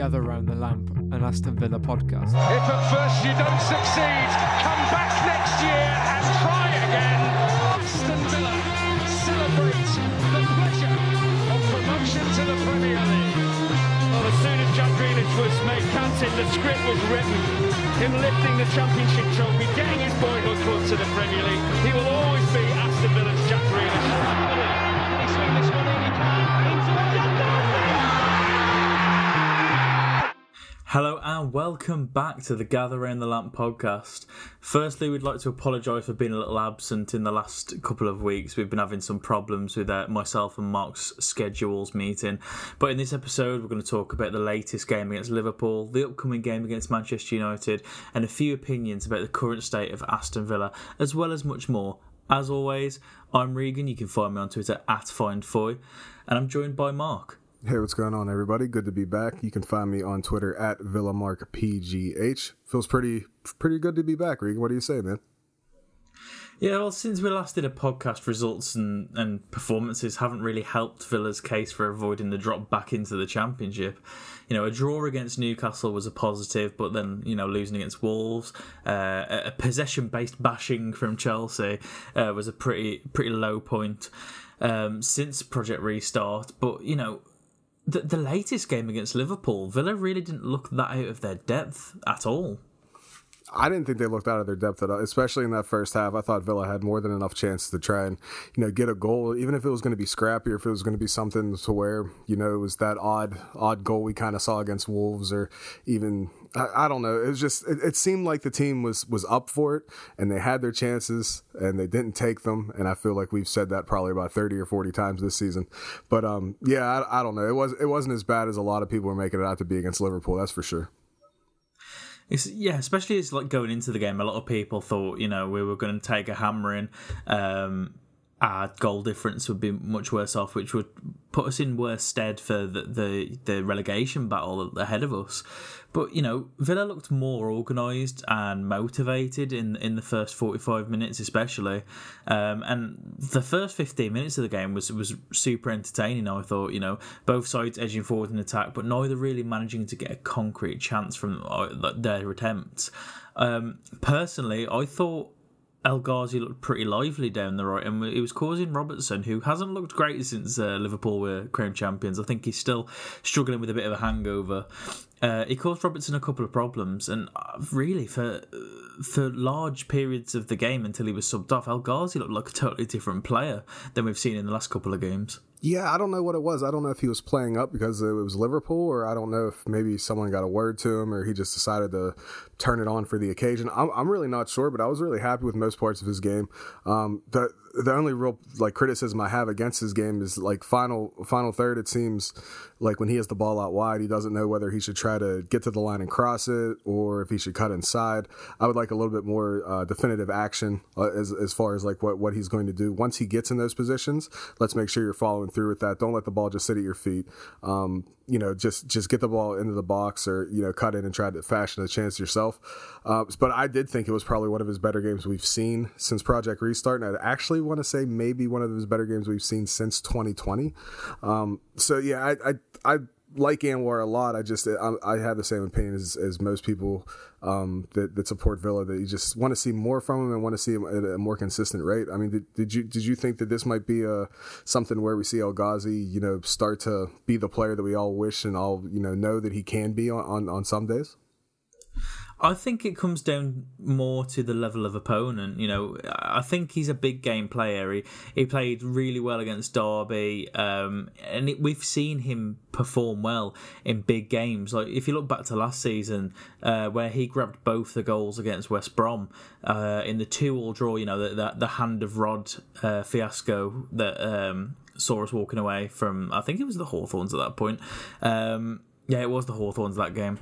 Gather Round the Lamp, an Aston Villa podcast. If at first you don't succeed, come back next year and try again. Aston Villa celebrate the pleasure of promotion to the Premier League. Well, as soon as Jack Grealish was made captain, the script was written. Him lifting the championship trophy, getting his boyhood club to the Premier League. He will always be Aston Villa's Hello and welcome back to the Gather Round the Lamp podcast. Firstly, we'd like to apologise for being a little absent in the last couple of weeks. We've been having some problems with uh, myself and Mark's schedules meeting. But in this episode, we're going to talk about the latest game against Liverpool, the upcoming game against Manchester United, and a few opinions about the current state of Aston Villa, as well as much more. As always, I'm Regan. You can find me on Twitter at FindFoy, and I'm joined by Mark. Hey, what's going on, everybody? Good to be back. You can find me on Twitter at VillaMarkPGH. Feels pretty pretty good to be back, Regan. What do you say, man? Yeah, well, since we last did a podcast, results and, and performances haven't really helped Villa's case for avoiding the drop back into the Championship. You know, a draw against Newcastle was a positive, but then, you know, losing against Wolves, uh, a possession based bashing from Chelsea uh, was a pretty pretty low point um, since Project Restart. But, you know, the, the latest game against Liverpool, Villa really didn't look that out of their depth at all. I didn't think they looked out of their depth at all, especially in that first half. I thought Villa had more than enough chances to try and you know get a goal, even if it was going to be scrappy or if it was going to be something to where you know it was that odd odd goal we kind of saw against Wolves or even I, I don't know. It was just it, it, seemed like the team was was up for it and they had their chances and they didn't take them. And I feel like we've said that probably about thirty or forty times this season. But um, yeah, I, I don't know. It was it wasn't as bad as a lot of people were making it out to be against Liverpool. That's for sure. It's, yeah, especially as like going into the game, a lot of people thought you know we were going to take a hammering. Um, our goal difference would be much worse off, which would put us in worse stead for the the, the relegation battle ahead of us. But you know, Villa looked more organised and motivated in in the first forty five minutes, especially. Um, and the first fifteen minutes of the game was was super entertaining. I thought, you know, both sides edging forward in attack, but neither really managing to get a concrete chance from uh, their attempts. Um, personally, I thought El Ghazi looked pretty lively down the right, and it was causing Robertson, who hasn't looked great since uh, Liverpool were crowned champions. I think he's still struggling with a bit of a hangover. Uh, he caused Robertson a couple of problems, and uh, really for for large periods of the game until he was subbed off, El Ghazi looked like a totally different player than we've seen in the last couple of games. Yeah, I don't know what it was. I don't know if he was playing up because it was Liverpool, or I don't know if maybe someone got a word to him, or he just decided to turn it on for the occasion. I'm, I'm really not sure, but I was really happy with most parts of his game. Um, the the only real like criticism I have against his game is like final final third. It seems like when he has the ball out wide, he doesn't know whether he should try to get to the line and cross it or if he should cut inside. I would like a little bit more uh, definitive action uh, as as far as like what what he's going to do once he gets in those positions. Let's make sure you're following through with that. Don't let the ball just sit at your feet. Um, you know, just just get the ball into the box or you know cut in and try to fashion a chance yourself. Uh, but I did think it was probably one of his better games we've seen since Project Restart, and I actually want to say maybe one of his better games we've seen since 2020. Um, so yeah, I, I I like Anwar a lot. I just I, I have the same opinion as, as most people um, that, that support Villa. That you just want to see more from him and want to see him at a more consistent rate. I mean, did, did you did you think that this might be a uh, something where we see El Ghazi, you know, start to be the player that we all wish and all you know know that he can be on on, on some days? I think it comes down more to the level of opponent. You know, I think he's a big game player. He, he played really well against Derby, um, and it, we've seen him perform well in big games. Like if you look back to last season, uh, where he grabbed both the goals against West Brom uh, in the two-all draw. You know, the, the, the hand of Rod uh, fiasco that um, saw us walking away from. I think it was the Hawthorns at that point. Um, yeah, it was the Hawthorns that game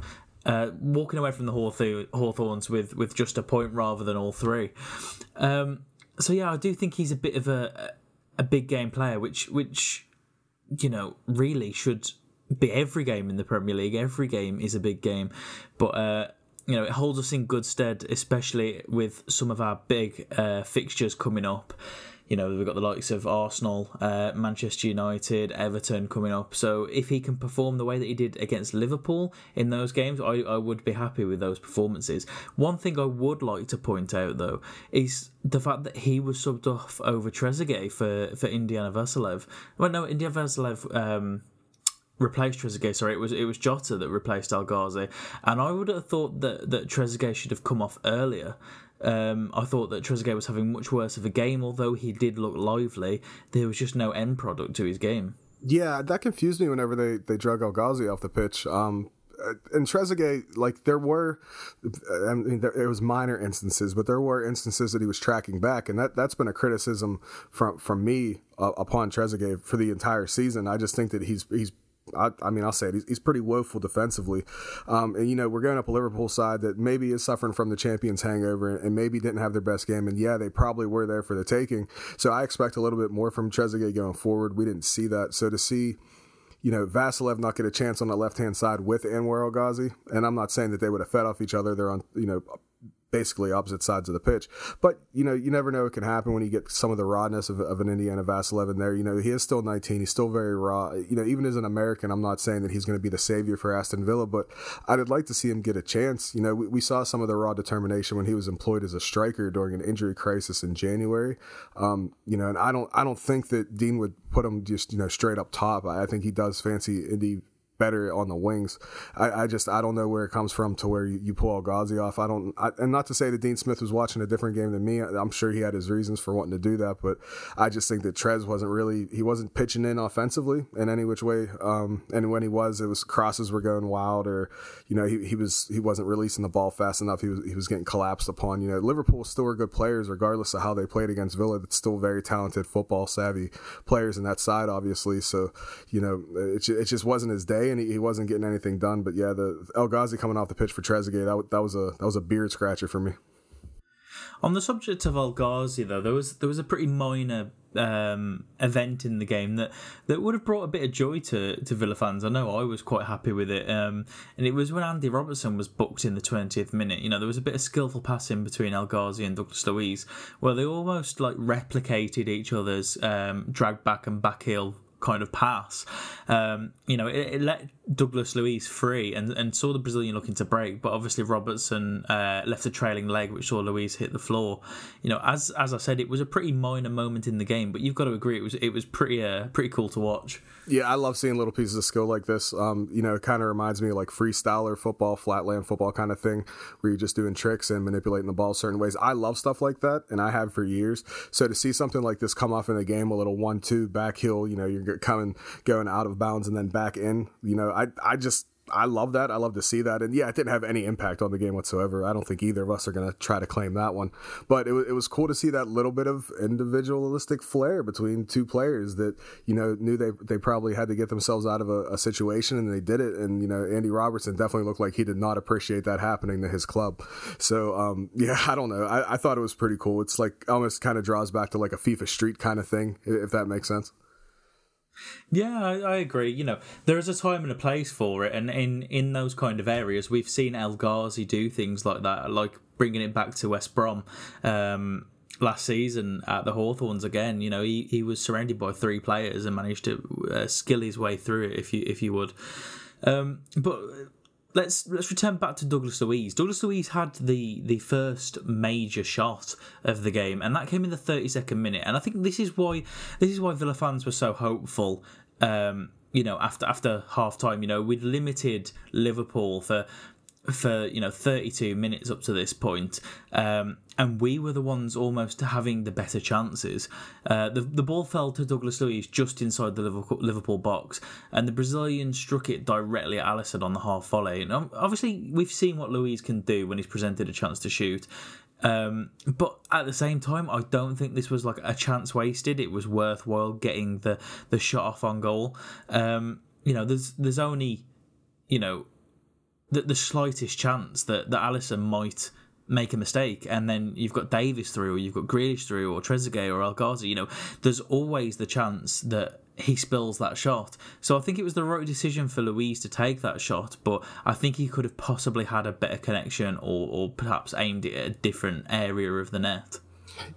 uh, walking away from the Hawthorns with, with just a point rather than all three. Um, so yeah, I do think he's a bit of a a big game player, which which you know really should be every game in the Premier League. Every game is a big game, but uh, you know it holds us in good stead, especially with some of our big uh, fixtures coming up. You know, we've got the likes of Arsenal, uh, Manchester United, Everton coming up. So if he can perform the way that he did against Liverpool in those games, I, I would be happy with those performances. One thing I would like to point out, though, is the fact that he was subbed off over Trezeguet for, for Indiana Vassilev. Well, no, Indiana Vassilev. Um, replaced Trezeguet. Sorry, it was it was Jota that replaced Ghazi, and I would have thought that that Trezeguet should have come off earlier. Um, I thought that Trezeguet was having much worse of a game, although he did look lively. There was just no end product to his game. Yeah, that confused me whenever they they drug El Ghazi off the pitch. Um, and Trezeguet, like there were, I mean, there, it was minor instances, but there were instances that he was tracking back, and that that's been a criticism from from me uh, upon Trezeguet for the entire season. I just think that he's he's I, I, mean, I'll say it. He's, he's pretty woeful defensively. Um, and, you know, we're going up a Liverpool side that maybe is suffering from the champions hangover and, maybe didn't have their best game. And yeah, they probably were there for the taking. So I expect a little bit more from Trezeguet going forward. We didn't see that. So to see, you know, Vassilev not get a chance on the left hand side with Anwar El Ghazi, and I'm not saying that they would have fed off each other. They're on, you know, basically opposite sides of the pitch. But you know, you never know what can happen when you get some of the rawness of, of an Indiana Vassilev in there. You know, he is still 19. He's still very raw. You know, even as an American, I'm not saying that he's going to be the savior for Aston Villa, but I'd like to see him get a chance. You know, we, we saw some of the raw determination when he was employed as a striker during an injury crisis in January. Um, you know, and I don't, I don't think that Dean would put him just you know straight up top. I, I think he does fancy Indy better on the wings. I, I, just I don't know where it comes from to where you, you pull Ghazi off. I don't, I, and not to say that Dean Smith was watching a different game than me. I'm sure he had his reasons for wanting to do that, but I just think that Trez wasn't really he wasn't pitching in offensively in any which way. Um, and when he was, it was crosses were going wild, or you know he, he was he wasn't releasing the ball fast enough. He was he was getting collapsed upon. You know Liverpool still are good players regardless of how they played against Villa. It's still very talented football savvy players in that side, obviously. So you know it, it just wasn't his day and he, he, wasn't getting anything done. But yeah, the El Ghazi coming off the pitch for Trezeguet, that, that was a that was a beard scratcher for me. On the subject of El Ghazi, though, there was there was a pretty minor um, event in the game that, that would have brought a bit of joy to, to Villa fans. I know I was quite happy with it, um, and it was when Andy Robertson was booked in the twentieth minute. You know, there was a bit of skillful passing between El Ghazi and Douglas Luiz, where they almost like replicated each other's um, drag back and back heel kind of pass. Um, you know, it, it, let Douglas Luiz free and, and saw the Brazilian looking to break, but obviously Robertson uh, left a trailing leg, which saw Luiz hit the floor. You know, as as I said, it was a pretty minor moment in the game, but you've got to agree it was it was pretty uh, pretty cool to watch. Yeah, I love seeing little pieces of skill like this. Um, you know, it kind of reminds me of like freestyler football, flatland football kind of thing, where you're just doing tricks and manipulating the ball certain ways. I love stuff like that, and I have for years. So to see something like this come off in the game, a little one-two back heel, you know, you're coming going out of bounds and then back in. You know, I I just I love that. I love to see that. And yeah, it didn't have any impact on the game whatsoever. I don't think either of us are going to try to claim that one. But it, it was cool to see that little bit of individualistic flair between two players that, you know, knew they, they probably had to get themselves out of a, a situation and they did it. And, you know, Andy Robertson definitely looked like he did not appreciate that happening to his club. So, um, yeah, I don't know. I, I thought it was pretty cool. It's like almost kind of draws back to like a FIFA Street kind of thing, if that makes sense. Yeah, I, I, agree. You know, there is a time and a place for it, and in in those kind of areas, we've seen El Ghazi do things like that, like bringing it back to West Brom. Um, last season at the Hawthorns again, you know, he, he was surrounded by three players and managed to uh, skill his way through it, if you if you would. Um, but let's let's return back to Douglas Luiz. Douglas Luiz had the the first major shot of the game, and that came in the 32nd minute. And I think this is why this is why Villa fans were so hopeful. Um, you know, after after half time, you know, we'd limited Liverpool for for you know 32 minutes up to this point, um, and we were the ones almost having the better chances. Uh, the the ball fell to Douglas Luiz just inside the Liverpool, Liverpool box, and the Brazilian struck it directly at Alisson on the half volley. And obviously, we've seen what Luiz can do when he's presented a chance to shoot. Um, but at the same time, I don't think this was like a chance wasted. It was worthwhile getting the the shot off on goal. Um, you know, there's there's only you know the, the slightest chance that, that Alisson might make a mistake, and then you've got Davis through, or you've got Grealish through, or Trezeguet, or El Ghazi. You know, there's always the chance that he spills that shot. So I think it was the right decision for Luiz to take that shot, but I think he could have possibly had a better connection, or, or perhaps aimed it at a different area of the net.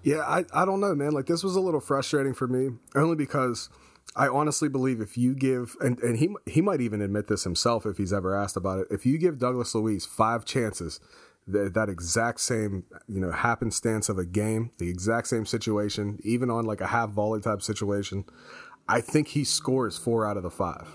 Yeah, I, I don't know, man. Like this was a little frustrating for me, only because I honestly believe if you give and, and he he might even admit this himself if he's ever asked about it, if you give Douglas Luiz five chances, that that exact same you know happenstance of a game, the exact same situation, even on like a half volley type situation, I think he scores four out of the five.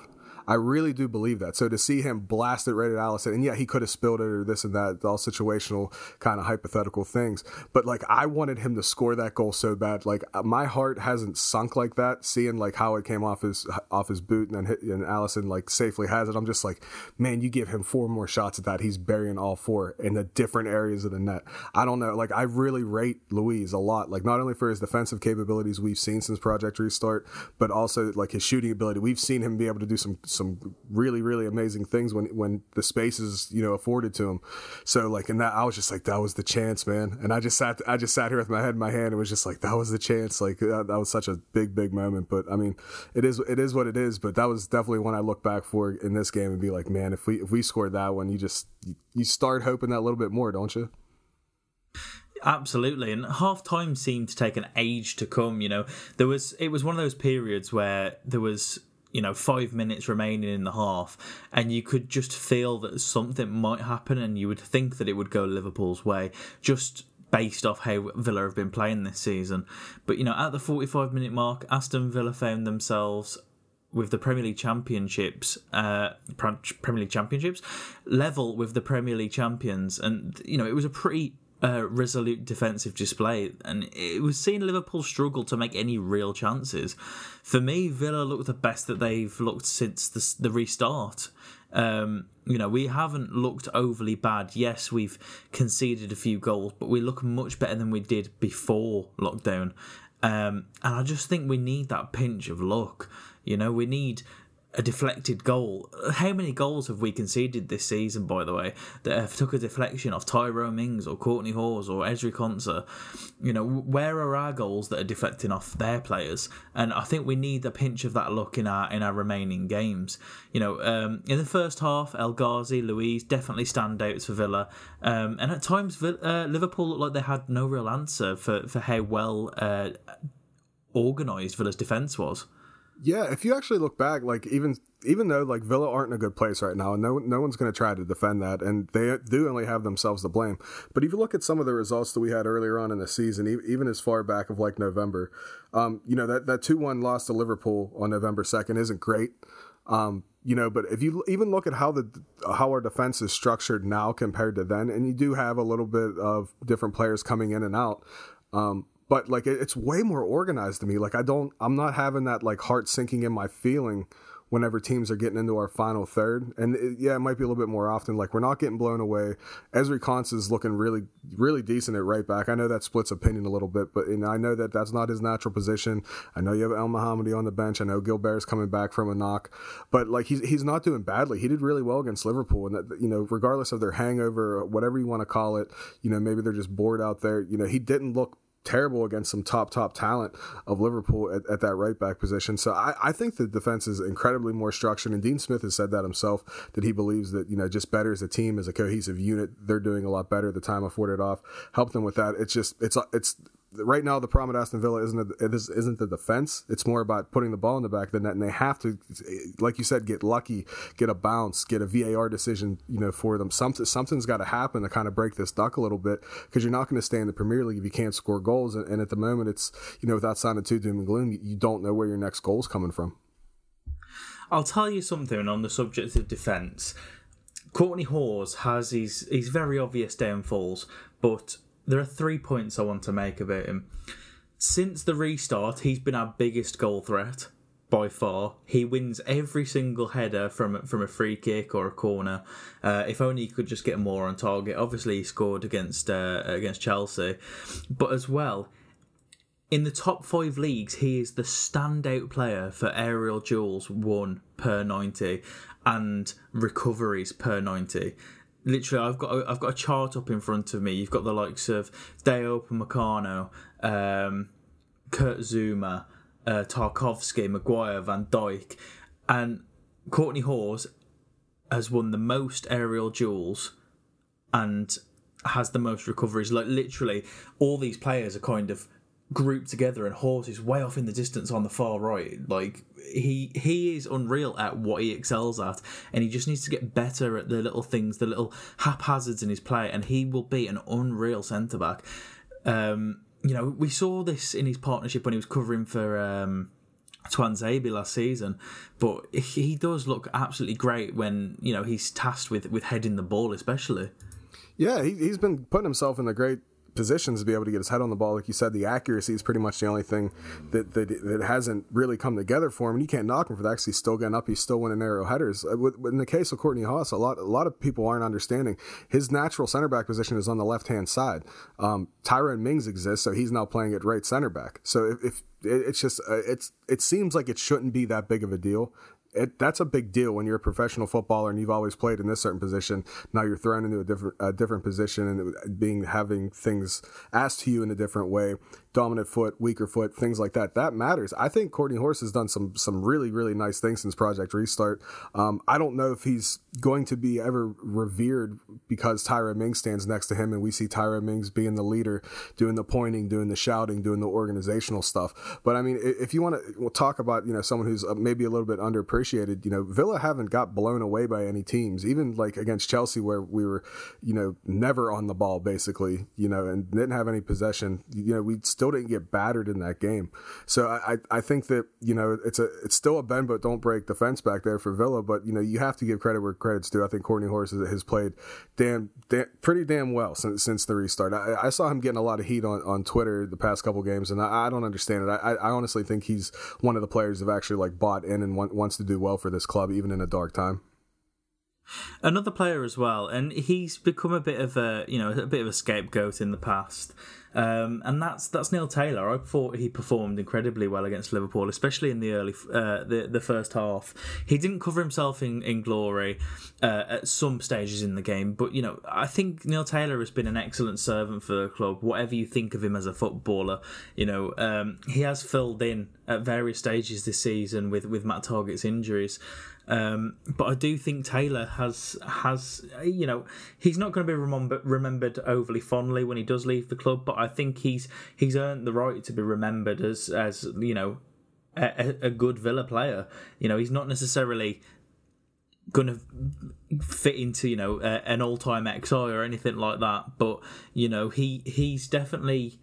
I really do believe that. So to see him blast it right at Alisson, and yeah, he could have spilled it or this and that, all situational kind of hypothetical things. But like, I wanted him to score that goal so bad. Like, uh, my heart hasn't sunk like that. Seeing like how it came off his off his boot and then hit, and Alisson like safely has it. I'm just like, man, you give him four more shots at that, he's burying all four in the different areas of the net. I don't know. Like, I really rate Luiz a lot. Like, not only for his defensive capabilities we've seen since Project Restart, but also like his shooting ability. We've seen him be able to do some some really really amazing things when when the space is you know afforded to him. So like and that, I was just like that was the chance, man. And I just sat I just sat here with my head in my hand and was just like that was the chance. Like that, that was such a big big moment. But I mean, it is it is what it is. But that was definitely one I look back for in this game and be like, man, if we if we scored that one, you just you start hoping that a little bit more, don't you? Absolutely, and half time seemed to take an age to come. You know, there was it was one of those periods where there was you know five minutes remaining in the half and you could just feel that something might happen and you would think that it would go liverpool's way just based off how villa have been playing this season. But you know at the 45 minute mark aston villa found themselves with the Premier League Championships, uh, Premier League Championships, level with the Premier League champions, and you know it was a pretty uh, resolute defensive display, and it was seeing Liverpool struggle to make any real chances. For me, Villa looked the best that they've looked since the, the restart. Um, you know, we haven't looked overly bad. Yes, we've conceded a few goals, but we look much better than we did before lockdown. Um, and I just think we need that pinch of luck. You know, we need a deflected goal. How many goals have we conceded this season, by the way, that have took a deflection off Tyrone Mings or Courtney Hause or Ezri Konsa? You know, where are our goals that are deflecting off their players? And I think we need a pinch of that luck in our in our remaining games. You know, um, in the first half, El Ghazi, Luiz definitely standouts for Villa, um, and at times uh, Liverpool looked like they had no real answer for for how well uh, organised Villa's defence was. Yeah, if you actually look back, like even even though like Villa aren't in a good place right now, and no no one's going to try to defend that, and they do only have themselves to blame. But if you look at some of the results that we had earlier on in the season, even as far back of like November, um, you know that that two one loss to Liverpool on November second isn't great. Um, you know, but if you even look at how the how our defense is structured now compared to then, and you do have a little bit of different players coming in and out. Um, but like it's way more organized to me. Like I don't, I'm not having that like heart sinking in my feeling whenever teams are getting into our final third. And it, yeah, it might be a little bit more often. Like we're not getting blown away. Ezri Konsa is looking really, really decent at right back. I know that splits opinion a little bit, but and I know that that's not his natural position. I know you have Elmohamady on the bench. I know Guilbert's coming back from a knock, but like he's he's not doing badly. He did really well against Liverpool, and that you know, regardless of their hangover, whatever you want to call it, you know, maybe they're just bored out there. You know, he didn't look terrible against some top top talent of Liverpool at, at that right back position. So I, I, think the defense is incredibly more structured. And Dean Smith has said that himself that he believes that you know just better as a team as a cohesive unit, they're doing a lot better. The time afforded off helped them with that. It's just it's it's right now the problem at Aston Villa isn't it isn't the defense. It's more about putting the ball in the back of the net, and they have to, like you said, get lucky, get a bounce, get a VAR decision, you know, for them. Something something's got to happen to kind of break this duck a little bit because you're not going to stay in the Premier League if you can't score goals. And, and, at the moment, it's you know without signing too doom and gloom, you don't know where your next goal's coming from. I'll tell you something on the subject of defence. Courtney Hause has his, his very obvious downfalls, but there are three points I want to make about him. Since the restart, he's been our biggest goal threat by far. He wins every single header from from a free kick or a corner. Uh, if only he could just get more on target. Obviously, he scored against uh, against Chelsea, but as well. In the top five leagues, he is the standout player for aerial duels won per 90 and recoveries per 90 literally I've got a, I've got a chart up in front of me. You've got the likes of Dayot Upamecano, um, Kurt Zouma, uh, Tarkowski, Maguire, Van Dijk, and Courtney Hause has won the most aerial duels and has the most recoveries. Like literally, all these players are kind of grouped together, and Hause is way off in the distance on the far right. Like he he is unreal at what he excels at, and he just needs to get better at the little things, the little haphazards in his play, and he will be an unreal centre back. Um, you know, we saw this in his partnership when he was covering for. Um, Tuanzebe last season, but he does look absolutely great when you know he's tasked with with heading the ball, especially. Yeah, he, he's been putting himself in a great positions to be able to get his head on the ball. Like you said, the accuracy is pretty much the only thing that that, that hasn't really come together for him. And you can't knock him for that because he's still getting up. He's still winning narrow headers. Uh, in the case of Courtney Hause, a lot a lot of people aren't understanding his natural center back position is on the left hand side. Um, Tyrone Mings exists, so he's now playing at right center back. So if, if it's just uh, it's it seems like it shouldn't be that big of a deal it, that's a big deal when you're a professional footballer and you've always played in this certain position. Now you're thrown into a different a different position and being having things asked to you in a different way dominant foot, weaker foot, things like that. That matters. I think Courtney Hause has done some some really really nice things since Project Restart. Um, I don't know if he's going to be ever revered because Tyra Ming stands next to him, and we see Tyrone Mings being the leader, doing the pointing, doing the shouting, doing the organizational stuff. But I mean, if you want to talk about you know someone who's uh, maybe a little bit underappreciated, you know, Villa haven't got blown away by any teams, even like against Chelsea where we were you know never on the ball basically, you know, and didn't have any possession. You know, we still still didn't get battered in that game. So I, I think that you know it's a it's still a bend but don't break defense back there for Villa. But you know you have to give credit where credit's due. I think Courtney Hause has played damn, damn pretty damn well since since the restart. I, I, saw him getting a lot of heat on, on Twitter the past couple games, and I, I don't understand it. I, I honestly think he's one of the players that actually like bought in and want, wants to do well for this club even in a dark time. Another player as well, and he's become a bit of a you know a bit of a scapegoat in the past. Um, and that's that's Neil Taylor. I thought he performed incredibly well against Liverpool, especially in the early uh, the the first half. He didn't cover himself in in glory uh, at some stages in the game, but you know I think Neil Taylor has been an excellent servant for the club. Whatever you think of him as a footballer, you know um, he has filled in at various stages this season with with Matt Targett's injuries. Um, but I do think Taylor has has you know he's not going to be remember, remembered overly fondly when he does leave the club, but I think he's he's earned the right to be remembered as as you know a, a good Villa player. You know he's not necessarily going to fit into you know a, an all time XI or anything like that, but you know he he's definitely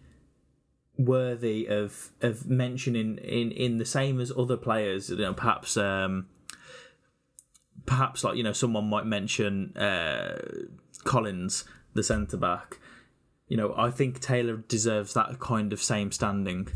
worthy of of mentioning in in the same as other players. You know perhaps. Um, perhaps like you know someone might mention uh, Collins, the centre back. You know, I think Taylor deserves that kind of same standing.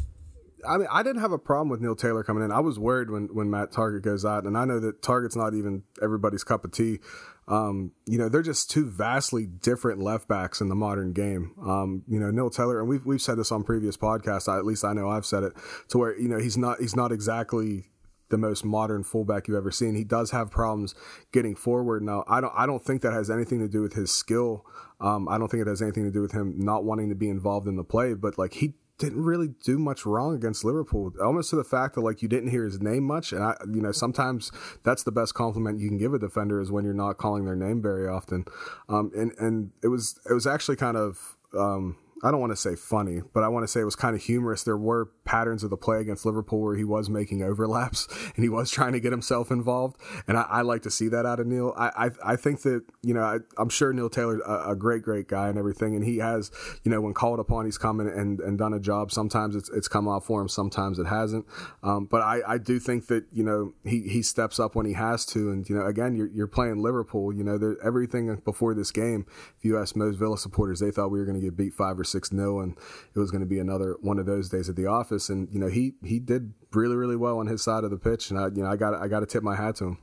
I mean, I didn't have a problem with Neil Taylor coming in. I was worried when, when Matt Targett goes out, and I know that Targett's not even everybody's cup of tea. Um, you know, they're just two vastly different left backs in the modern game. Um, you know, Neil Taylor, and we've we've said this on previous podcasts. At least I know I've said it to where you know he's not he's not exactly the most modern fullback you've ever seen. He does have problems getting forward. Now, I don't I don't think that has anything to do with his skill. Um, I don't think it has anything to do with him not wanting to be involved in the play. But like he didn't really do much wrong against Liverpool. Almost to the fact that like you didn't hear his name much, and I, you know, sometimes that's the best compliment you can give a defender is when you're not calling their name very often. Um, and and it was it was actually kind of um, I don't want to say funny, but I want to say it was kind of humorous. There were patterns of the play against Liverpool where he was making overlaps and he was trying to get himself involved. And I, I like to see that out of Neil. I, I, I think that, you know, I, am sure Neil Taylor's a, a, great, great guy and everything. And he has, you know, when called upon, he's come in and, and done a job. Sometimes it's, it's come off for him. Sometimes it hasn't. Um, but I, I do think that, you know, he, he steps up when he has to. And, you know, again, you're, you're playing Liverpool, you know, everything before this game, if you ask most Villa supporters, they thought we were going to get beat five or six nil, and it was going to be another one of those days at the office. And you know, he he did really really well on his side of the pitch, and I you know I got I got to tip my hat to him.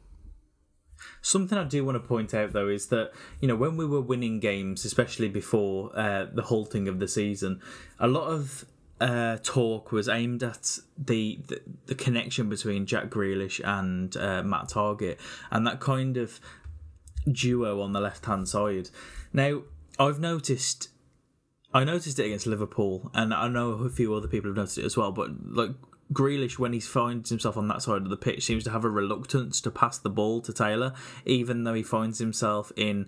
Something I do want to point out though is that you know when we were winning games, especially before uh, the halting of the season, a lot of uh, talk was aimed at the, the, the connection between Jack Grealish and uh, Matt Targett, and that kind of duo on the left hand side. Now I've noticed I noticed it against Liverpool, and I know a few other people have noticed it as well. But like Grealish, when he finds himself on that side of the pitch, seems to have a reluctance to pass the ball to Taylor, even though he finds himself in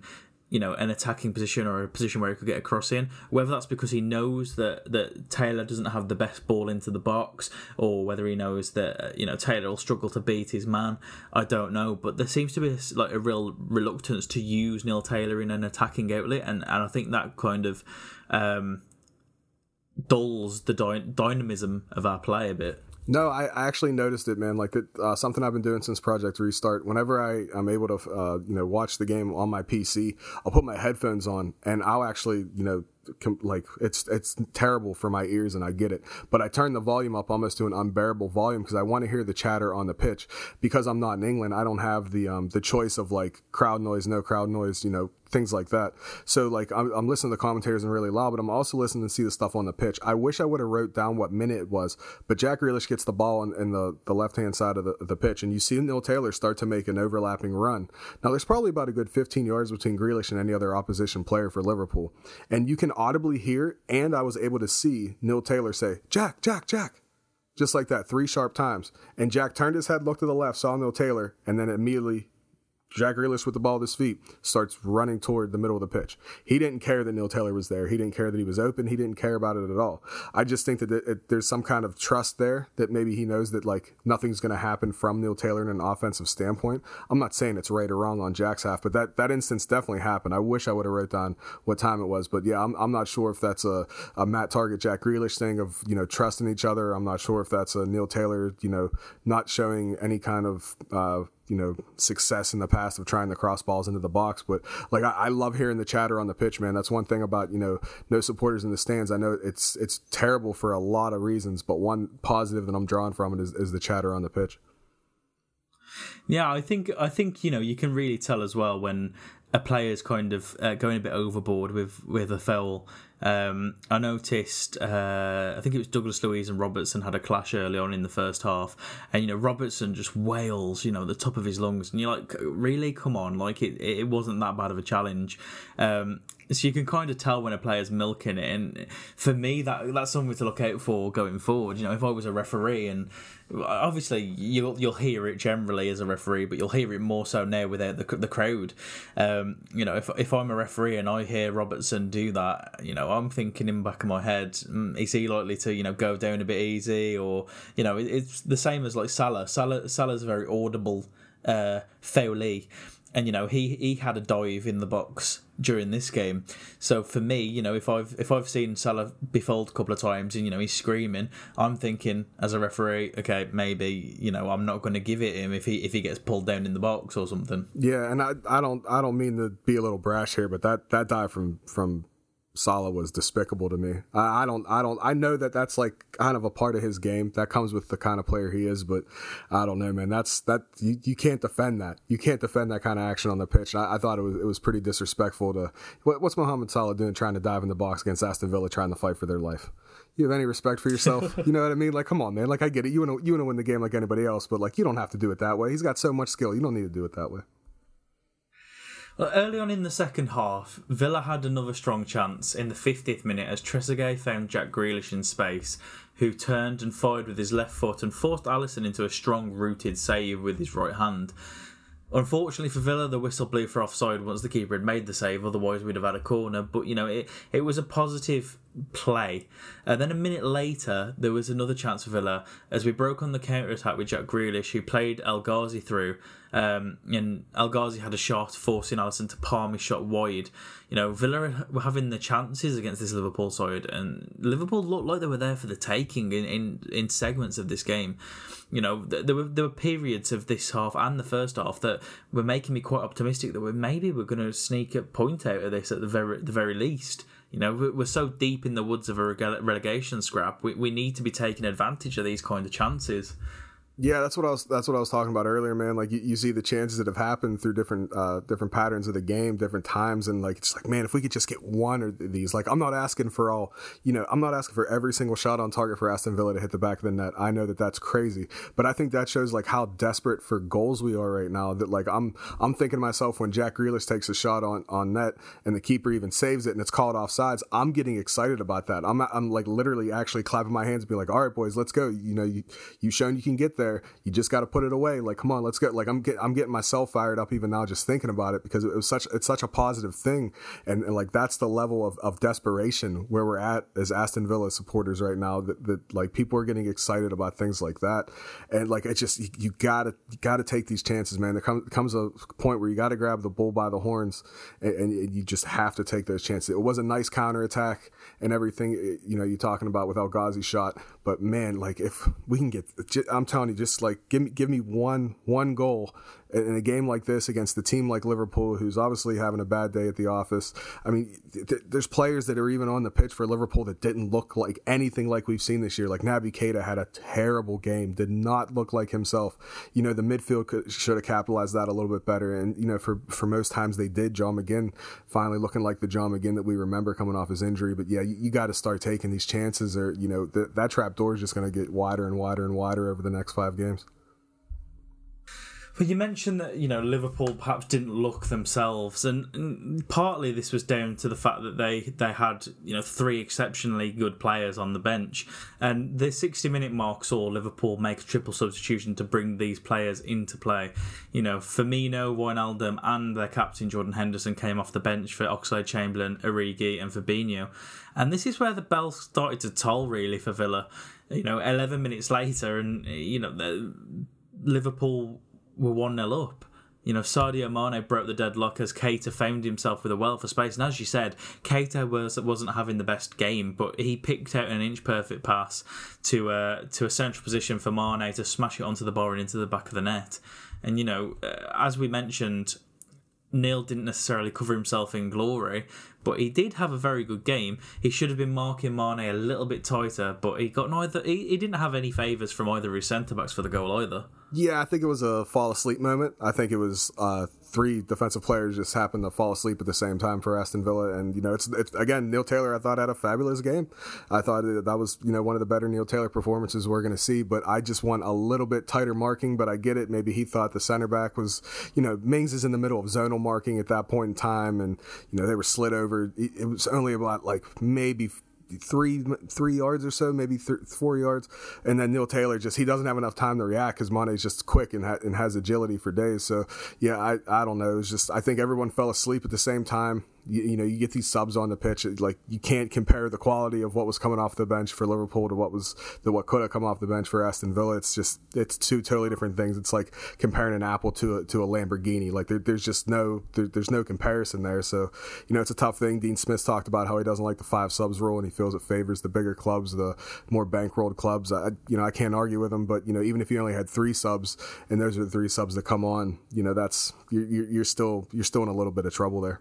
you know an attacking position or a position where he could get a cross in. Whether that's because he knows that that Taylor doesn't have the best ball into the box, or whether he knows that uh, you know Taylor will struggle to beat his man, I don't know. But there seems to be a, like a real reluctance to use Neil Taylor in an attacking outlet, and and I think that kind of. Um, dulls the dy- dynamism of our play a bit. No, I, I actually noticed it, man. Like uh, something I've been doing since Project Restart. Whenever I am able to, uh, you know, watch the game on my PC, I'll put my headphones on and I'll actually, you know, com- like it's it's terrible for my ears and I get it. But I turn the volume up almost to an unbearable volume because I want to hear the chatter on the pitch. Because I'm not in England, I don't have the um the choice of like crowd noise, no crowd noise, you know, things like that. So like I'm, I'm listening to the commentators and really loud, but I'm also listening to see the stuff on the pitch. I wish I would have wrote down what minute it was, but Jack Grealish gets the ball in, in the, the left hand side of the, the pitch, and you see Neil Taylor start to make an overlapping run. Now there's probably about a good 15 yards between Grealish and any other opposition player for Liverpool, and you can audibly hear, and I was able to see Neil Taylor say, "Jack, Jack, Jack." Just like that, three sharp times. And Jack turned his head, looked to the left, saw Neil Taylor, and then immediately Jack Grealish with the ball at his feet starts running toward the middle of the pitch. He didn't care that Neil Taylor was there. He didn't care that he was open. He didn't care about it at all. I just think that it, there's some kind of trust there that maybe he knows that like nothing's going to happen from Neil Taylor in an offensive standpoint. I'm not saying it's right or wrong on Jack's half, but that, that instance definitely happened. I wish I would have wrote down what time it was, but yeah, I'm, I'm not sure if that's a, a Matt Targett Jack Grealish thing of, you know, trusting each other. I'm not sure if that's a Neil Taylor, you know, not showing any kind of, uh, you know success in the past of trying to cross balls into the box. But like I, I, love hearing the chatter on the pitch, man. That's one thing about you know no supporters in the stands. I know it's it's terrible for a lot of reasons, but one positive that I'm drawing from it is, is the chatter on the pitch. Yeah, I think I think you know you can really tell as well when a player's kind of uh, going a bit overboard with with a foul um, I noticed, uh, I think it was Douglas Luiz and Robertson had a clash early on in the first half, and you know Robertson just wails, you know, at the top of his lungs, and you're like, really, come on, like it, it wasn't that bad of a challenge. Um, so you can kind of tell when a player's milking it, and for me, that that's something to look out for going forward. You know, if I was a referee, and obviously you'll you'll hear it generally as a referee, but you'll hear it more so now without the the crowd. Um, you know, if if I'm a referee and I hear Robertson do that, you know, I'm thinking in the back of my head, mm, is he likely to you know go down a bit easy, or you know, it's the same as like Salah. Salah Salah's very audible uh, and you know he he had a dive in the box during this game. So for me, you know, if I've if I've seen Salah be fouled a couple of times and you know he's screaming, I'm thinking as a referee, okay, maybe you know I'm not going to give it him if he if he gets pulled down in the box or something. Yeah, and I I don't I don't mean to be a little brash here, but that that dive from from Salah was despicable to me. I, I, don't, I don't, I know that that's like kind of a part of his game that comes with the kind of player he is, but I don't know, man. That's that you, you can't defend that. You can't defend that kind of action on the pitch. I, I, thought it was it was pretty disrespectful to what, what's Mohamed Salah doing trying to dive in the box against Aston Villa, trying to fight for their life. You have any respect for yourself? you know what I mean? Like, come on, man. Like, I get it. You want to you want to win the game like anybody else, but like, you don't have to do it that way. He's got so much skill. You don't need to do it that way. Early on in the second half, Villa had another strong chance in the 50th minute as Trezeguet found Jack Grealish in space, who turned and fired with his left foot and forced Alisson into a strong rooted save with his right hand. Unfortunately for Villa, the whistle blew for offside once the keeper had made the save. Otherwise, we'd have had a corner. But you know, it it was a positive play. And then a minute later, there was another chance for Villa as we broke on the counter attack with Jack Grealish, who played El Ghazi through. Um, and El Ghazi had a shot, forcing Alisson to palm his shot wide. You know, Villa were having the chances against this Liverpool side, and Liverpool looked like they were there for the taking in, in, in segments of this game. You know, there were there were periods of this half and the first half that were making me quite optimistic that we maybe we're going to sneak a point out of this at the very the very least. You know, we're so deep in the woods of a relegation scrap. We, we need to be taking advantage of these kind of chances. Yeah, that's what I was. That's what I was talking about earlier, man. Like you, you see the chances that have happened through different, uh, different patterns of the game, different times, and like it's like, man, if we could just get one of these, like I'm not asking for all, you know, I'm not asking for every single shot on target for Aston Villa to hit the back of the net. I know that that's crazy, but I think that shows like how desperate for goals we are right now. That like I'm, I'm thinking to myself when Jack Grealish takes a shot on on net and the keeper even saves it and it's called offsides, I'm getting excited about that. I'm, I'm like literally actually clapping my hands and be like, all right, boys, let's go. You know, you you shown you can get there You just got to put it away. Like, come on, let's get. Like, I'm get, I'm getting myself fired up even now just thinking about it because it was such it's such a positive thing, and, and like that's the level of, of desperation where we're at as Aston Villa supporters right now. That, that like people are getting excited about things like that, and like it's just you, gotta gotta take these chances, man. There comes a point where you got to grab the bull by the horns, and, and you just have to take those chances. It was a nice counter attack and everything. You know, you're talking about with El Ghazi shot, but man, like if we can get, I'm telling you, just like give me give me one one goal in a game like this against a team like Liverpool, who's obviously having a bad day at the office. I mean, th- there's players that are even on the pitch for Liverpool that didn't look like anything like we've seen this year. Like Naby Keita had a terrible game, did not look like himself. You know, the midfield could, should have capitalized that a little bit better. And you know, for for most times they did. John McGinn finally looking like the John McGinn that we remember coming off his injury. But yeah, you, you got to start taking these chances, or you know, th- that trap door is just going to get wider and wider and wider over the next five games. Well, you mentioned that you know Liverpool perhaps didn't look themselves, and, and, partly this was down to the fact that they they had you know three exceptionally good players on the bench, and the sixty minute mark saw Liverpool make a triple substitution to bring these players into play. You know, Firmino, Wijnaldum, and their captain Jordan Henderson came off the bench for Oxlade-Chamberlain, Origi, and Fabinho, and this is where the bell started to toll really for Villa. You know, eleven minutes later, and you know the, Liverpool were 1 0 up. You know, Sadio Mane broke the deadlock as Keita found himself with a wealth of space. And as you said, Keita was, wasn't having the best game, but he picked out an inch perfect pass to, uh, to a central position for Mane to smash it onto the bar and into the back of the net. And, you know, uh, as we mentioned, Neil didn't necessarily cover himself in glory, but he did have a very good game. He should have been marking Mane a little bit tighter, but he got neither. He, he didn't have any favours from either of his centre backs for the goal either. Yeah, I think it was a fall asleep moment. I think it was uh, three defensive players just happened to fall asleep at the same time for Aston Villa, and you know, it's, it's again Neil Taylor. I thought had a fabulous game. I thought that was you know one of the better Neil Taylor performances we're going to see. But I just want a little bit tighter marking. But I get it. Maybe he thought the center back was you know Mings is in the middle of zonal marking at that point in time, and you know they were slid over. It was only about like maybe three three yards or so, maybe th- four yards, and then Neil Taylor just he doesn't have enough time to react because Mane's just quick and, ha- and has agility for days. So yeah, I I don't know. It's just I think everyone fell asleep at the same time you, you, know you get these subs on the pitch like you can't compare the quality of what was coming off the bench for Liverpool to what was the what could have come off the bench for Aston Villa. It's just it's two totally different things. It's like comparing an apple to a, to a Lamborghini. Like there, there's just no there, there's no comparison there. So you know it's a tough thing. Dean Smith talked about how he doesn't like the five subs rule and he feels it favors the bigger clubs the more bankrolled clubs. I, you know I can't argue with him but you know even if you only had three subs and those are the three subs that come on you know that's you're, you're still you're still in a little bit of trouble there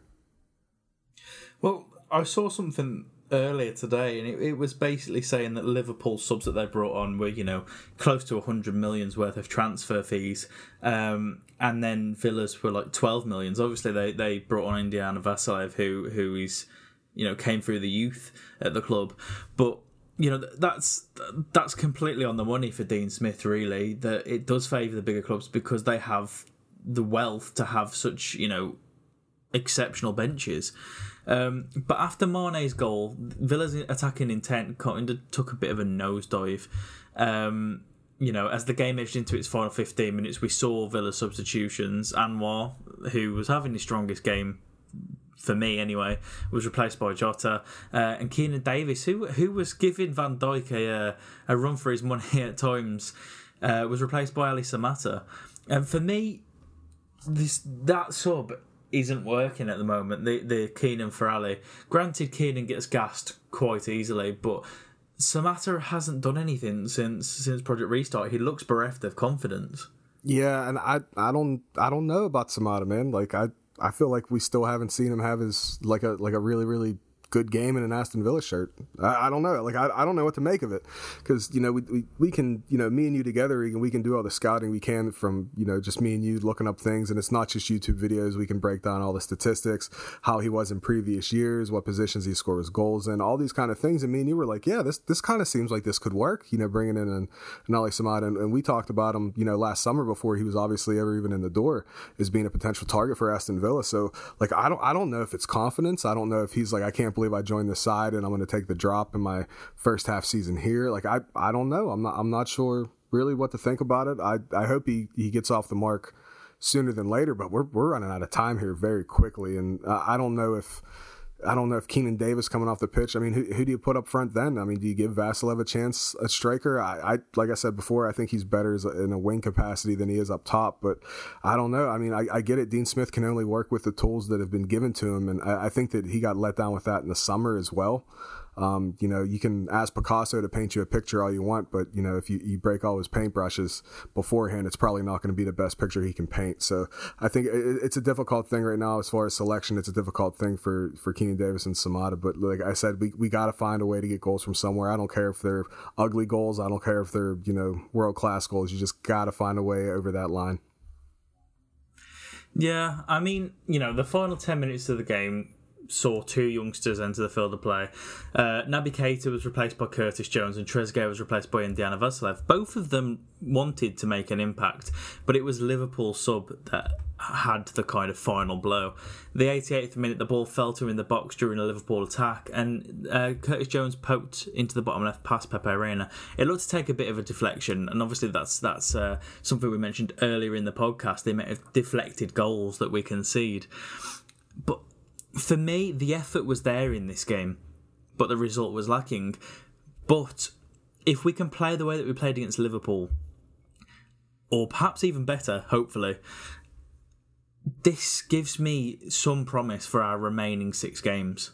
well, I saw something earlier today, and it, it, was basically saying that Liverpool subs that they brought on were, you know, close to 100 millions worth of transfer fees, um, and then Villas were like 12 millions. Obviously, they, they brought on Indiana Vassilev, who who is, you know, came through the youth at the club, but. You know that's that's completely on the money for Dean Smith. Really, that it does favour the bigger clubs because they have the wealth to have such you know exceptional benches. Um, but after Mane's goal, Villa's attacking intent kind of took a bit of a nosedive. Um, you know, as the game edged into its final 15 minutes, we saw Villa substitutions. Anwar, who was having his strongest game for me anyway, was replaced by Jota uh, and Keinan Davis, who who was giving Van Dijk a, a run for his money at times, uh, was replaced by Ally Samatta. And for me, this that sub isn't working at the moment. The the Keinan Ali. Granted, Keinan gets gassed quite easily, but Samatta hasn't done anything since since Project Restart. He looks bereft of confidence. Yeah, and I I don't I don't know about Samatta, man. Like I I feel like we still haven't seen him have his like a like a really really good game in an Aston Villa shirt. I, I don't know. Like I, I don't know what to make of it because you know we, we, we can you know me and you together we can, we can do all the scouting we can from you know just me and you looking up things and it's not just YouTube videos. We can break down all the statistics, how he was in previous years, what positions he scores goals in, all these kind of things. And me and you were like, yeah, this this kind of seems like this could work. You know, bringing in an, an Ally Samatta and, and we talked about him you know last summer before he was obviously ever even in the door as being a potential target for Aston Villa. So like I don't I don't know if it's confidence. I don't know if he's like I can't believe I joined the side and I'm going to take the drop in my first half season here. Like I, I don't know. I'm not, I'm not sure really what to think about it. I I hope he he gets off the mark sooner than later, but we're we're running out of time here very quickly, and I don't know if I don't know if Keinan Davis coming off the pitch. I mean, who, who do you put up front then? I mean, do you give Vassilev a chance a striker? I, I like I said before, I think he's better in a wing capacity than he is up top. But I don't know. I mean, I, I get it. Dean Smith can only work with the tools that have been given to him, and I, I think that he got let down with that in the summer as well. Um, you know, you can ask Picasso to paint you a picture all you want, but you know, if you, you break all his paintbrushes beforehand, it's probably not going to be the best picture he can paint. So I think it, it's a difficult thing right now as far as selection. It's a difficult thing for for Keinan Davis and Samatta. But like I said, we we got to find a way to get goals from somewhere. I don't care if they're ugly goals. I don't care if they're you know world class goals. You just got to find a way over that line. Yeah, I mean, you know, the final 10 minutes of the game, saw two youngsters enter the field of play. Uh, Naby Keita was replaced by Curtis Jones and Trezeguet was replaced by Indiana Vassilev. Both of them wanted to make an impact, but it was Liverpool sub that had the kind of final blow. The 88th minute, the ball fell to him in the box during a Liverpool attack, and uh, Curtis Jones poked into the bottom left past Pepe Reina. It looked to take a bit of a deflection, and obviously that's that's uh, something we mentioned earlier in the podcast. They may have deflected goals that we concede, but for me, the effort was there in this game, but the result was lacking. But if we can play the way that we played against Liverpool, or perhaps even better, hopefully, this gives me some promise for our remaining six games.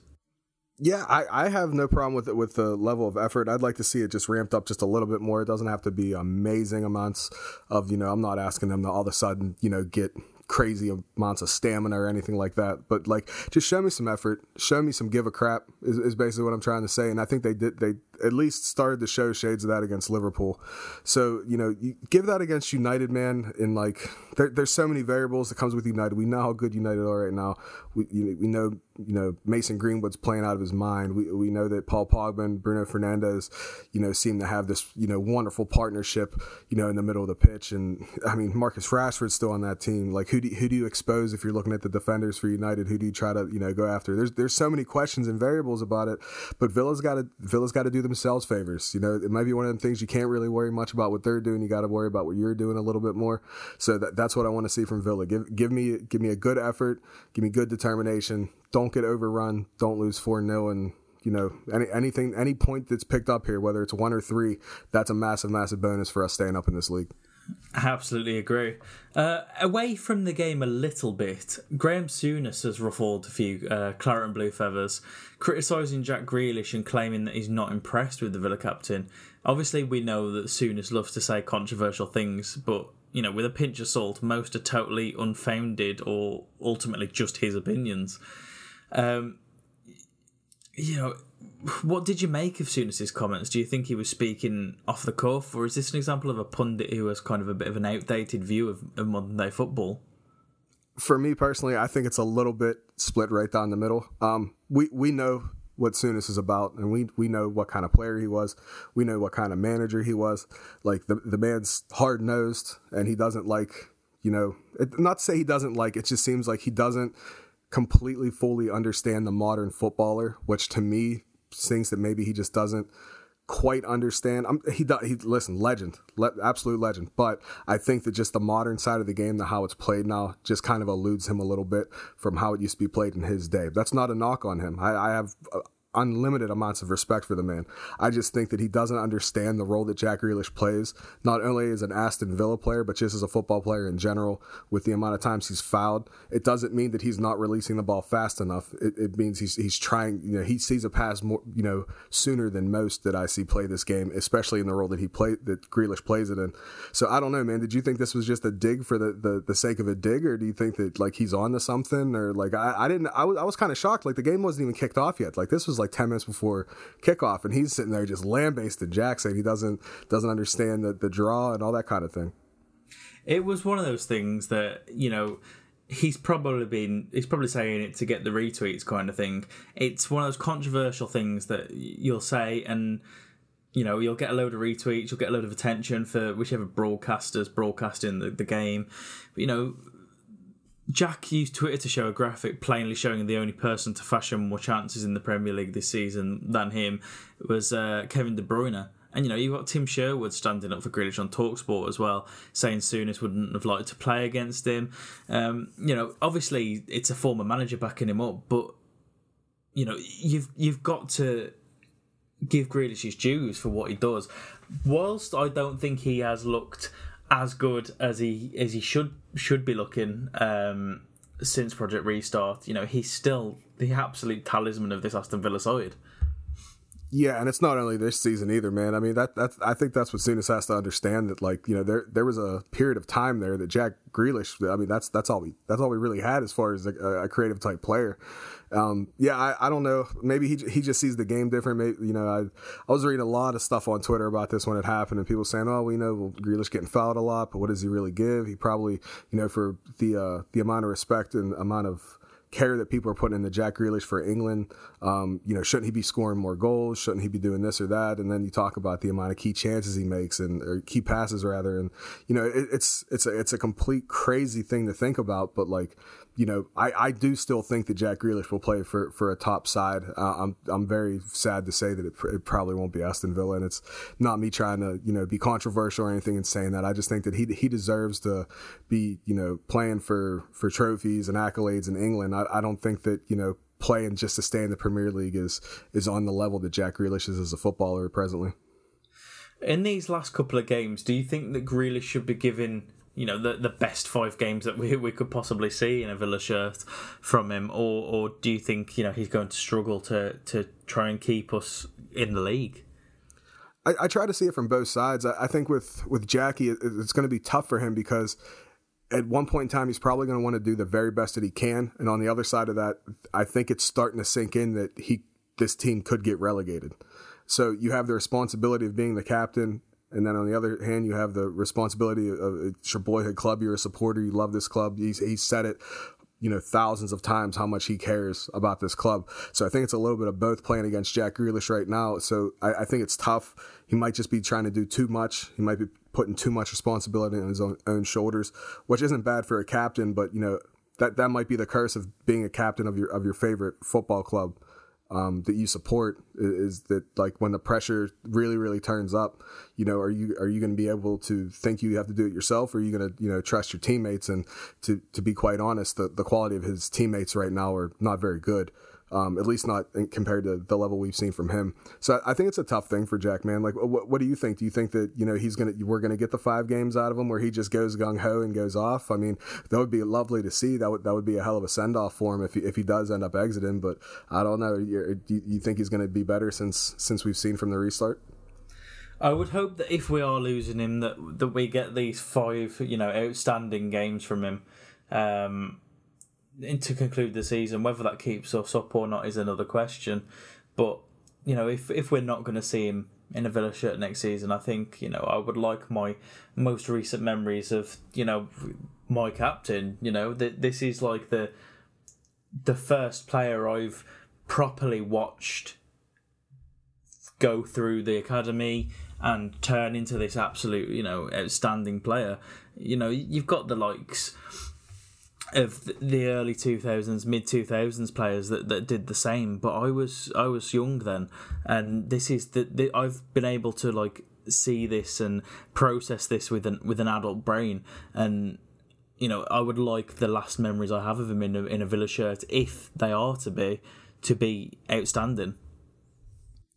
Yeah, I, I have no problem with it with the level of effort. I'd like to see it just ramped up just a little bit more. It doesn't have to be amazing amounts of, you know, I'm not asking them to all of a sudden, you know, get crazy amounts of stamina or anything like that. But like, just show me some effort, show me some give a crap is, is basically what I'm trying to say. And I think they did. They at least started to show shades of that against Liverpool. So you know, you give that against United, man. In like, there, there's so many variables that comes with United. We know how good United are right now. We you we know you know Mason Greenwood's playing out of his mind. We we know that Paul Pogba and Bruno Fernandes, you know, seem to have this you know wonderful partnership, you know, in the middle of the pitch. And I mean, Marcus Rashford's still on that team. Like, who do who do you expose if you're looking at the defenders for United? Who do you try to you know go after? There's there's so many questions and variables about it. But Villa's got to Villa's got to do themselves favors. You know, it might be one of the things you can't really worry much about what they're doing. You got to worry about what you're doing a little bit more. So that, that's what I want to see from Villa. Give give me give me a good effort. Give me good determination. Don't get overrun. Don't lose four 0 and you know any anything any point that's picked up here, whether it's one or three, that's a massive massive bonus for us staying up in this league. Absolutely agree. Uh, away from the game a little bit, Graham Souness has ruffled a few uh, claret and blue feathers, criticising Jack Grealish and claiming that he's not impressed with the Villa captain. Obviously, we know that Souness loves to say controversial things, but you know, with a pinch of salt, most are totally unfounded or ultimately just his opinions. Um, you know, what did you make of Souness's comments? Do you think he was speaking off the cuff, or is this an example of a pundit who has kind of a bit of an outdated view of, of modern day football? For me personally, I think it's a little bit split right down the middle. Um, we we know what Souness is about, and we we know what kind of player he was. We know what kind of manager he was. Like the the man's hard nosed, and he doesn't like you know. It, not to say he doesn't like. It just seems like he doesn't completely fully understand the modern footballer, which to me things that maybe he just doesn't quite understand. I'm, he he listen, legend, le, absolute legend. But I think that just the modern side of the game, the how it's played now, just kind of eludes him a little bit from how it used to be played in his day. That's not a knock on him. I, I have uh, unlimited amounts of respect for the man. I just think that he doesn't understand the role that Jack Grealish plays, not only as an Aston Villa player, but just as a football player in general. With the amount of times he's fouled, it doesn't mean that he's not releasing the ball fast enough. It, it means he's he's trying. You know, he sees a pass more, you know, sooner than most that I see play this game, especially in the role that he played that Grealish plays it in. So I don't know, man. Did you think this was just a dig for the the, the sake of a dig, or do you think that like he's on to something, or like I, I didn't? I was I was kind of shocked. Like the game wasn't even kicked off yet. Like this was like 10 minutes before kickoff and he's sitting there just lambasting Jack saying he doesn't doesn't understand the, the draw and all that kind of thing. It was one of those things that, you know, he's probably been he's probably saying it to get the retweets kind of thing. It's one of those controversial things that you'll say and you know, you'll get a load of retweets, you'll get a load of attention for whichever broadcasters broadcasting the, the game. But, you know, Jack used Twitter to show a graphic plainly showing the only person to fashion more chances in the Premier League this season than him was uh, Kevin De Bruyne. And you know, you've got Tim Sherwood standing up for Grealish on Talksport as well, saying Souness wouldn't have liked to play against him. Um, you know, obviously it's a former manager backing him up, but you know, you've you've got to give Grealish his dues for what he does. Whilst I don't think he has looked as good as he as he should should be looking um, since Project Restart, you know, he's still the absolute talisman of this Aston Villa side. Yeah, and it's not only this season either, man. I mean, that that's I think that's what Souness has to understand that like you know there there was a period of time there that Jack Grealish. I mean, that's that's all we that's all we really had as far as a, a creative type player. Um, yeah, I, I don't know. Maybe he he just sees the game different. Maybe you know, I I was reading a lot of stuff on Twitter about this when it happened, and people saying, "Oh, we know well, Grealish getting fouled a lot, but what does he really give? He probably you know for the uh, the amount of respect and amount of care that people are putting into Jack Grealish for England. Um, you know, shouldn't he be scoring more goals? Shouldn't he be doing this or that? And then you talk about the amount of key chances he makes and or key passes rather. And you know, it, it's it's a it's a complete crazy thing to think about. But like, you know, I, I do still think that Jack Grealish will play for, for a top side. Uh, I'm I'm very sad to say that it, it, probably won't be Aston Villa, and it's not me trying to you know be controversial or anything in saying that. I just think that he he deserves to be you know playing for for trophies and accolades in England. I, I don't think that you know playing just to stay in the Premier League is is on the level that Jack Grealish is as a footballer presently. In these last couple of games, do you think that Grealish should be given you know the the best five games that we we could possibly see in a Villa shirt from him, or or do you think you know he's going to struggle to to try and keep us in the league? I, I try to see it from both sides. I, I think with with Jackie, it, it's going to be tough for him because at one point in time he's probably going to want to do the very best that he can, and on the other side of that, I think it's starting to sink in that he this team could get relegated. So you have the responsibility of being the captain and then on the other hand, you have the responsibility of uh, it's your boyhood club. You're a supporter. You love this club. He's, he said it, you know, thousands of times how much he cares about this club. So I think it's a little bit of both playing against Jack Grealish right now. So I, I think it's tough. He might just be trying to do too much. He might be putting too much responsibility on his own, own shoulders, which isn't bad for a captain, but you know, that, that might be the curse of being a captain of your, of your favorite football club um, that you support is, that like when the pressure really really turns up you know are you are you going to be able to think you have to do it yourself? Or are you going to you know trust your teammates? And to to be quite honest the, the quality of his teammates right now are not very good um, at least not compared to the level we've seen from him. So I think it's a tough thing for Jack, man. Like, what, what do you think? Do you think that you know he's gonna we're gonna get the five games out of him where he just goes gung ho and goes off? I mean, that would be lovely to see. That would that would be a hell of a send off for him if he, if he does end up exiting. But I don't know. You, you think he's to be better since since we've seen from the restart? I would hope that if we are losing him, that that we get these five, you know, outstanding games from him. Um, to conclude the season. Whether that keeps us up or not is another question. But you know, if if we're not going to see him in a Villa shirt next season, I think you know I would like my most recent memories of you know my captain. You know that this is like the the first player I've properly watched go through the academy and turn into this absolute you know outstanding player. You know you've got the likes of the early 2000s mid 2000s players that, that did the same but i was i was young then. And this is the, the i've been able to like see this and process this with an with an adult brain. And you know i would like the last memories i have of him in a, in a villa shirt if they are to be to be outstanding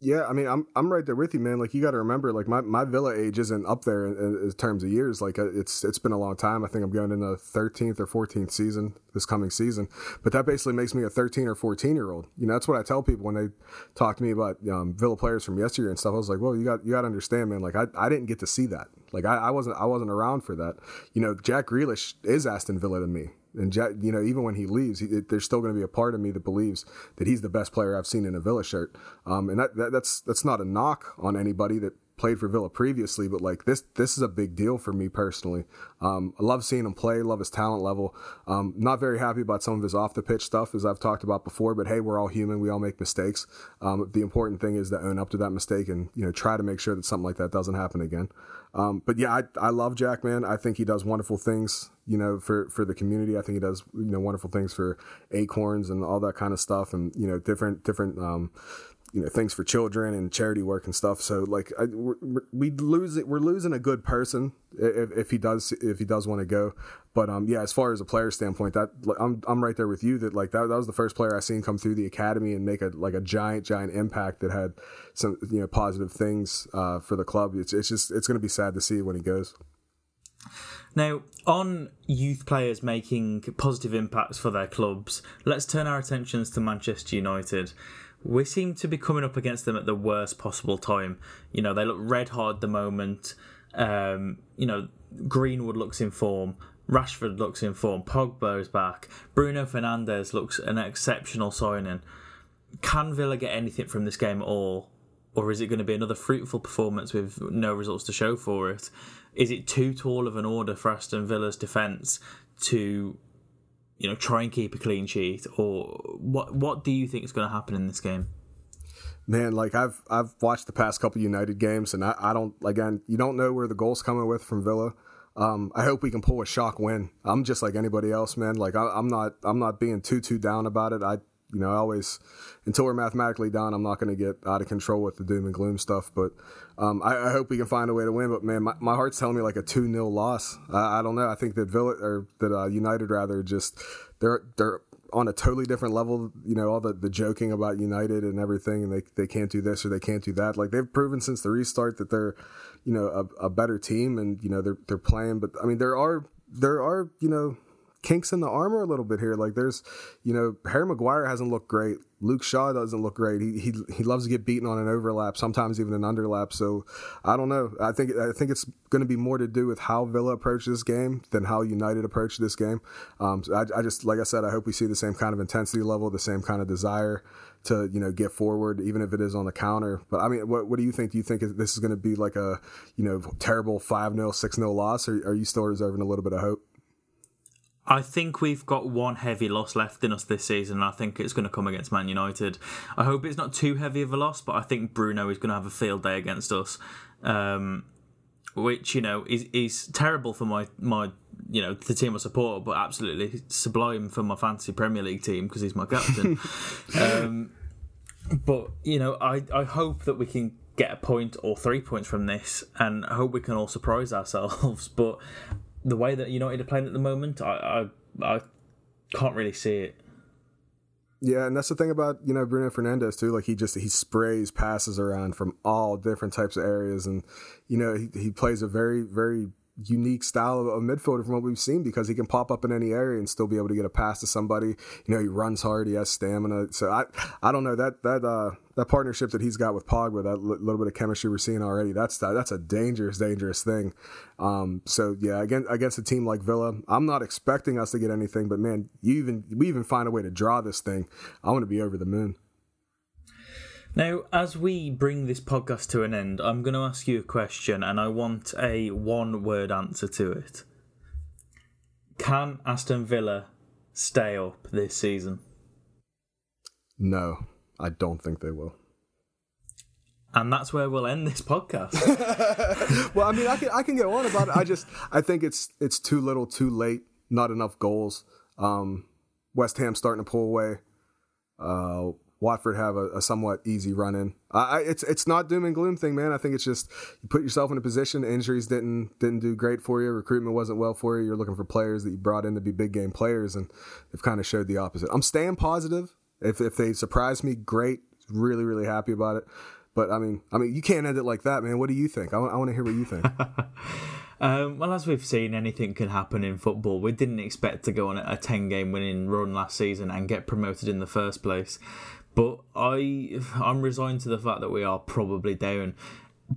yeah, I mean, I'm I'm right there with you, man. Like you got to remember, like my, my Villa age isn't up there in, in, terms of years. Like uh, it's it's been a long time. I think I'm going in the 13th or 14th season this coming season. But that basically makes me a 13 or 14 year old. You know, that's what I tell people when they talk to me about um, Villa players from yesteryear and stuff. I was like, well, you got you got to understand, man. Like I, I didn't get to see that. Like I, I wasn't I wasn't around for that. You know, Jack Grealish is Aston Villa to me. And you know, even when he leaves, he, there's still going to be a part of me that believes that he's the best player I've seen in a Villa shirt. Um, and that, that, that's that's not a knock on anybody that played for Villa previously, but like this this is a big deal for me personally. Um, I love seeing him play, love his talent level. Um, not very happy about some of his off the pitch stuff, as I've talked about before. But hey, we're all human; we all make mistakes. Um, the important thing is to own up to that mistake and you know try to make sure that something like that doesn't happen again. Um, but yeah, I, I love Jack, man. I think he does wonderful things, you know, for, for the community. I think he does, you know, wonderful things for acorns and all that kind of stuff and, you know, different, different, um, you know things for children and charity work and stuff. So like I, we're, we lose it. We're losing a good person if, if he does if he does want to go. But um yeah, as far as a player standpoint, that I'm I'm right there with you. That like that, that was the first player I seen come through the academy and make a like a giant giant impact that had some you know positive things uh, for the club. It's it's just it's going to be sad to see when he goes. Now, on youth players making positive impacts for their clubs, let's turn our attentions to Manchester United. We seem to be coming up against them at the worst possible time. You know, they look red hot at the moment. Um, you know, Greenwood looks in form. Rashford looks in form. Pogba is back. Bruno Fernandes looks an exceptional signing. Can Villa get anything from this game at all? Or is it going to be another fruitful performance with no results to show for it? Is it too tall of an order for Aston Villa's defence to, you know, try and keep a clean sheet? Or what? What do you think is going to happen in this game? Man, like I've I've watched the past couple United games, and I, I don't again you don't know where the goals coming with from Villa. Um, I hope we can pull a shock win. I'm just like anybody else, man. Like I, I'm not I'm not being too too down about it. I you know, I always until we're mathematically done, I'm not going to get out of control with the doom and gloom stuff. But um, I, I, hope we can find a way to win. But man, my, my heart's telling me like a two 0 loss. I, I, don't know. I think that Villa or that uh, United rather just they're they're on a totally different level. You know, all the, the joking about United and everything, and they they can't do this or they can't do that. Like they've proven since the restart that they're you know a, a better team, and you know they're they're playing. But I mean, there are there are you know kinks in the armor a little bit here. Like there's, you know, Harry Maguire hasn't looked great. Luke Shaw doesn't look great. He he he loves to get beaten on an overlap, sometimes even an underlap. So I don't know. I think I think it's going to be more to do with how Villa approach this game than how United approach this game. Um, so I, I just like I said, I hope we see the same kind of intensity level, the same kind of desire to you know get forward, even if it is on the counter. But I mean, what what do you think? Do you think this is going to be like a you know terrible five 0 six 0 loss, or are you still reserving a little bit of hope? I think we've got one heavy loss left in us this season, and I think it's going to come against Man United. I hope it's not too heavy of a loss, but I think Bruno is going to have a field day against us, um, which you know is is terrible for my my you know the team I support, but absolutely sublime for my fantasy Premier League team because he's my captain. um, but you know, I I hope that we can get a point or three points from this, and I hope we can all surprise ourselves. But the way that United are playing at the moment, I, I, I can't really see it. Yeah, and that's the thing about you know Bruno Fernandes too. Like he just he sprays passes around from all different types of areas, and you know he he plays a very very unique style of midfielder from what we've seen because he can pop up in any area and still be able to get a pass to somebody. You know, he runs hard, he has stamina. So I, I don't know that that uh, that partnership that he's got with Pogba, that l- little bit of chemistry we're seeing already. That's that's a dangerous, dangerous thing. Um, so yeah, again against a team like Villa, I'm not expecting us to get anything, but man, you even we even find a way to draw this thing. I want to be over the moon. Now, as we bring this podcast to an end, I'm going to ask you a question and I want a one word answer to it. Can Aston Villa stay up this season? No, I don't think they will. And that's where we'll end this podcast. well, I mean, I can I can go on about it. I just I think it's it's too little, too late, not enough goals. Um, West Ham starting to pull away. Uh, Watford have a, a somewhat easy run in. It's it's not doom and gloom thing, man. I think it's just you put yourself in a position. Injuries didn't didn't do great for you. Recruitment wasn't well for you. You're looking for players that you brought in to be big game players, and they've kind of showed the opposite. I'm staying positive. If if they surprise me, great. Really really happy about it. But I mean, I mean, you can't end it like that, man. What do you think? I, I want to hear what you think. Um, well, as we've seen, anything can happen in football. We didn't expect to go on a 10 game winning run last season and get promoted in the first place. But I I'm resigned to the fact that we are probably down.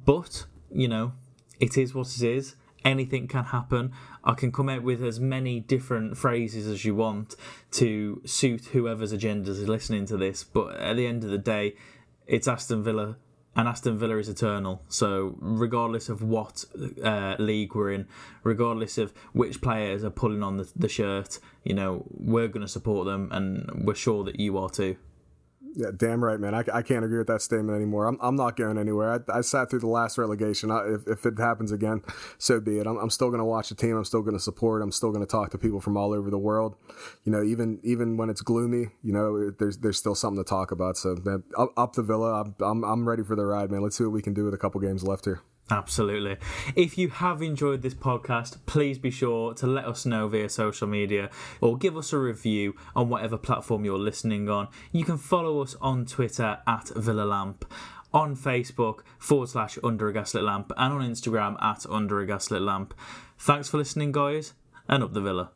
But, you know, it is what it is. Anything can happen. I can come out with as many different phrases as you want to suit whoever's agendas is listening to this. But at the end of the day, it's Aston Villa and Aston Villa is eternal. So regardless of what uh, league we're in, regardless of which players are pulling on the, the shirt, you know we're going to support them, and we're sure that you are too. Yeah, damn right, man. I, I can't agree with that statement anymore. I'm, I'm not going anywhere. I, I sat through the last relegation. I, if, if it happens again, so be it. I'm, I'm still going to watch the team. I'm still going to support. I'm still going to talk to people from all over the world. You know, even even when it's gloomy, you know, there's there's still something to talk about. So man, up, up the Villa. I'm, I'm I'm ready for the ride, man. Let's see what we can do with a couple games left here. Absolutely. If you have enjoyed this podcast, please be sure to let us know via social media or give us a review on whatever platform you're listening on. You can follow us on Twitter at Villa Lamp, on Facebook forward slash Under a Gaslit Lamp, and on Instagram at Under a Gaslit Lamp. Thanks for listening, guys, and up the Villa.